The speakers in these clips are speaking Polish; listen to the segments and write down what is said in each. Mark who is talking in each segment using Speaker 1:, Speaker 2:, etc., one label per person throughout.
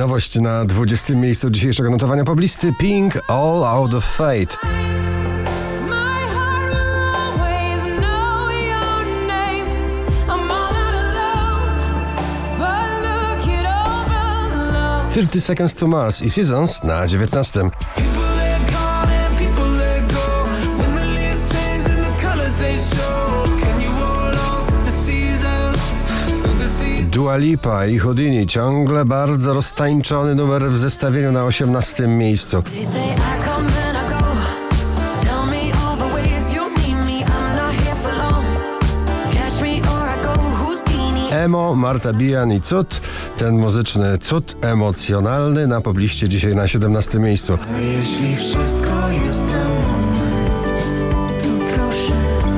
Speaker 1: Nowość na 20. miejscu dzisiejszego notowania poblisty Pink All Out of Fate. 30 Seconds to Mars i Seasons na 19. Dua Lipa i Houdini ciągle bardzo roztańczony numer w zestawieniu na 18. miejscu. Emo, Marta Bijan i Cud. Ten muzyczny cud emocjonalny na pobliście dzisiaj na 17. miejscu.
Speaker 2: A jeśli wszystko jest na moment, to proszę,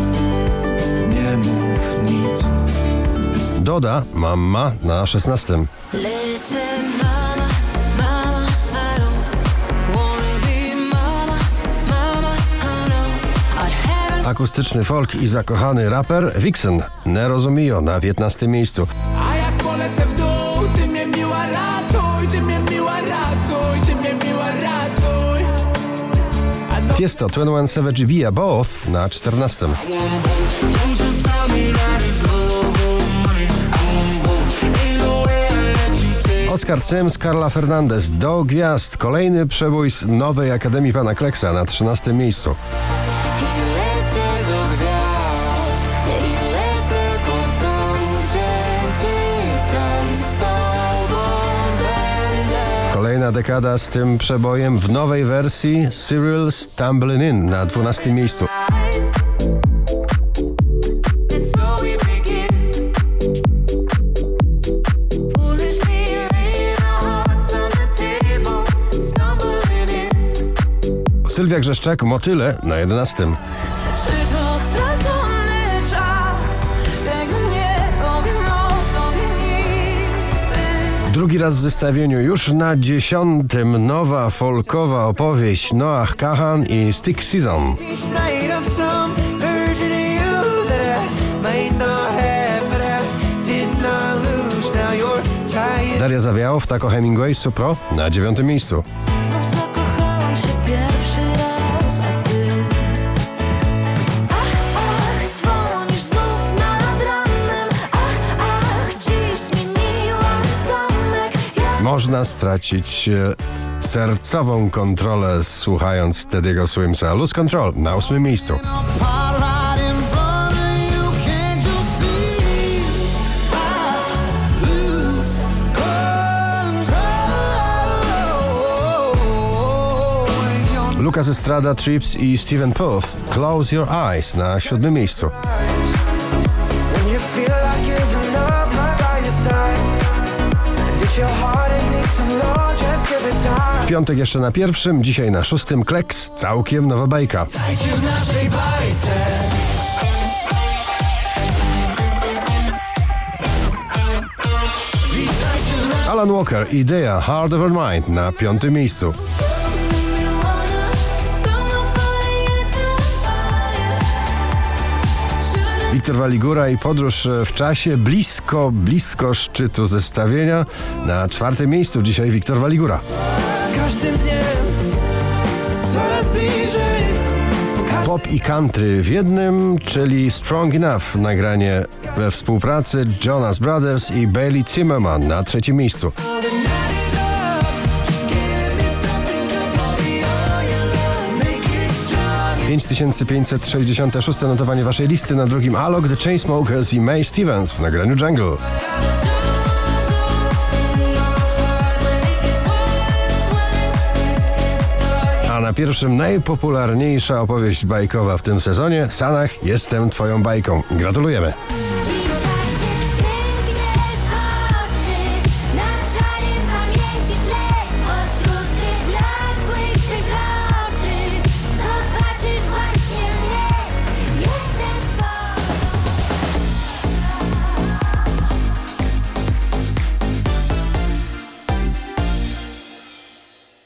Speaker 3: I know. I haven't
Speaker 1: Akustyczny folk i zakochany raper Vixen, Nero Mio na 15. miejscu.
Speaker 2: A jak polecę w dół, ty mnie miła ratuj, ty mnie miła ratuj, ty mnie miła ratuj. A no
Speaker 1: Tiesto, 21 Savage Bia Both na 14. Oscar Sims, Carla Fernandez do gwiazd. Kolejny przebój z nowej Akademii Pana Kleksa na 13. miejscu. Kolejna dekada z tym przebojem w nowej wersji Cyril Stumbling In na 12. miejscu. Sylwia Grzeszczak, Motyle na 11.
Speaker 3: Czy to stracony czas? Tego nie powiem o tobie nigdy
Speaker 1: Drugi raz w zestawieniu już na dziesiątym nowa folkowa opowieść Noah Kahan i Stick Season. Daria Zawiałow, Tako Hemingway, Supro na dziewiątym miejscu. Można stracić e, sercową kontrolę słuchając Teddy'ego Swimsa. Lose Control na ósmym miejscu. Lucas Estrada, Trips i Steven Puth. Close Your Eyes na siódmym miejscu. W piątek jeszcze na pierwszym, dzisiaj na szóstym Kleks, całkiem nowa bajka. Alan Walker, Idea, Hard Over Mind na piątym miejscu. Wiktor Waligura i podróż e, w czasie blisko, blisko szczytu zestawienia. Na czwartym miejscu dzisiaj Wiktor Waligura.
Speaker 2: Z każdym dniem coraz bliżej.
Speaker 1: Pop i country w jednym, czyli Strong Enough, nagranie we współpracy Jonas Brothers i Bailey Zimmerman na trzecim miejscu. 5566 notowanie waszej listy na drugim Alok, The Chainsmokers i May Stevens w nagraniu Jungle. A na pierwszym najpopularniejsza opowieść bajkowa w tym sezonie, Sanach, jestem twoją bajką. Gratulujemy.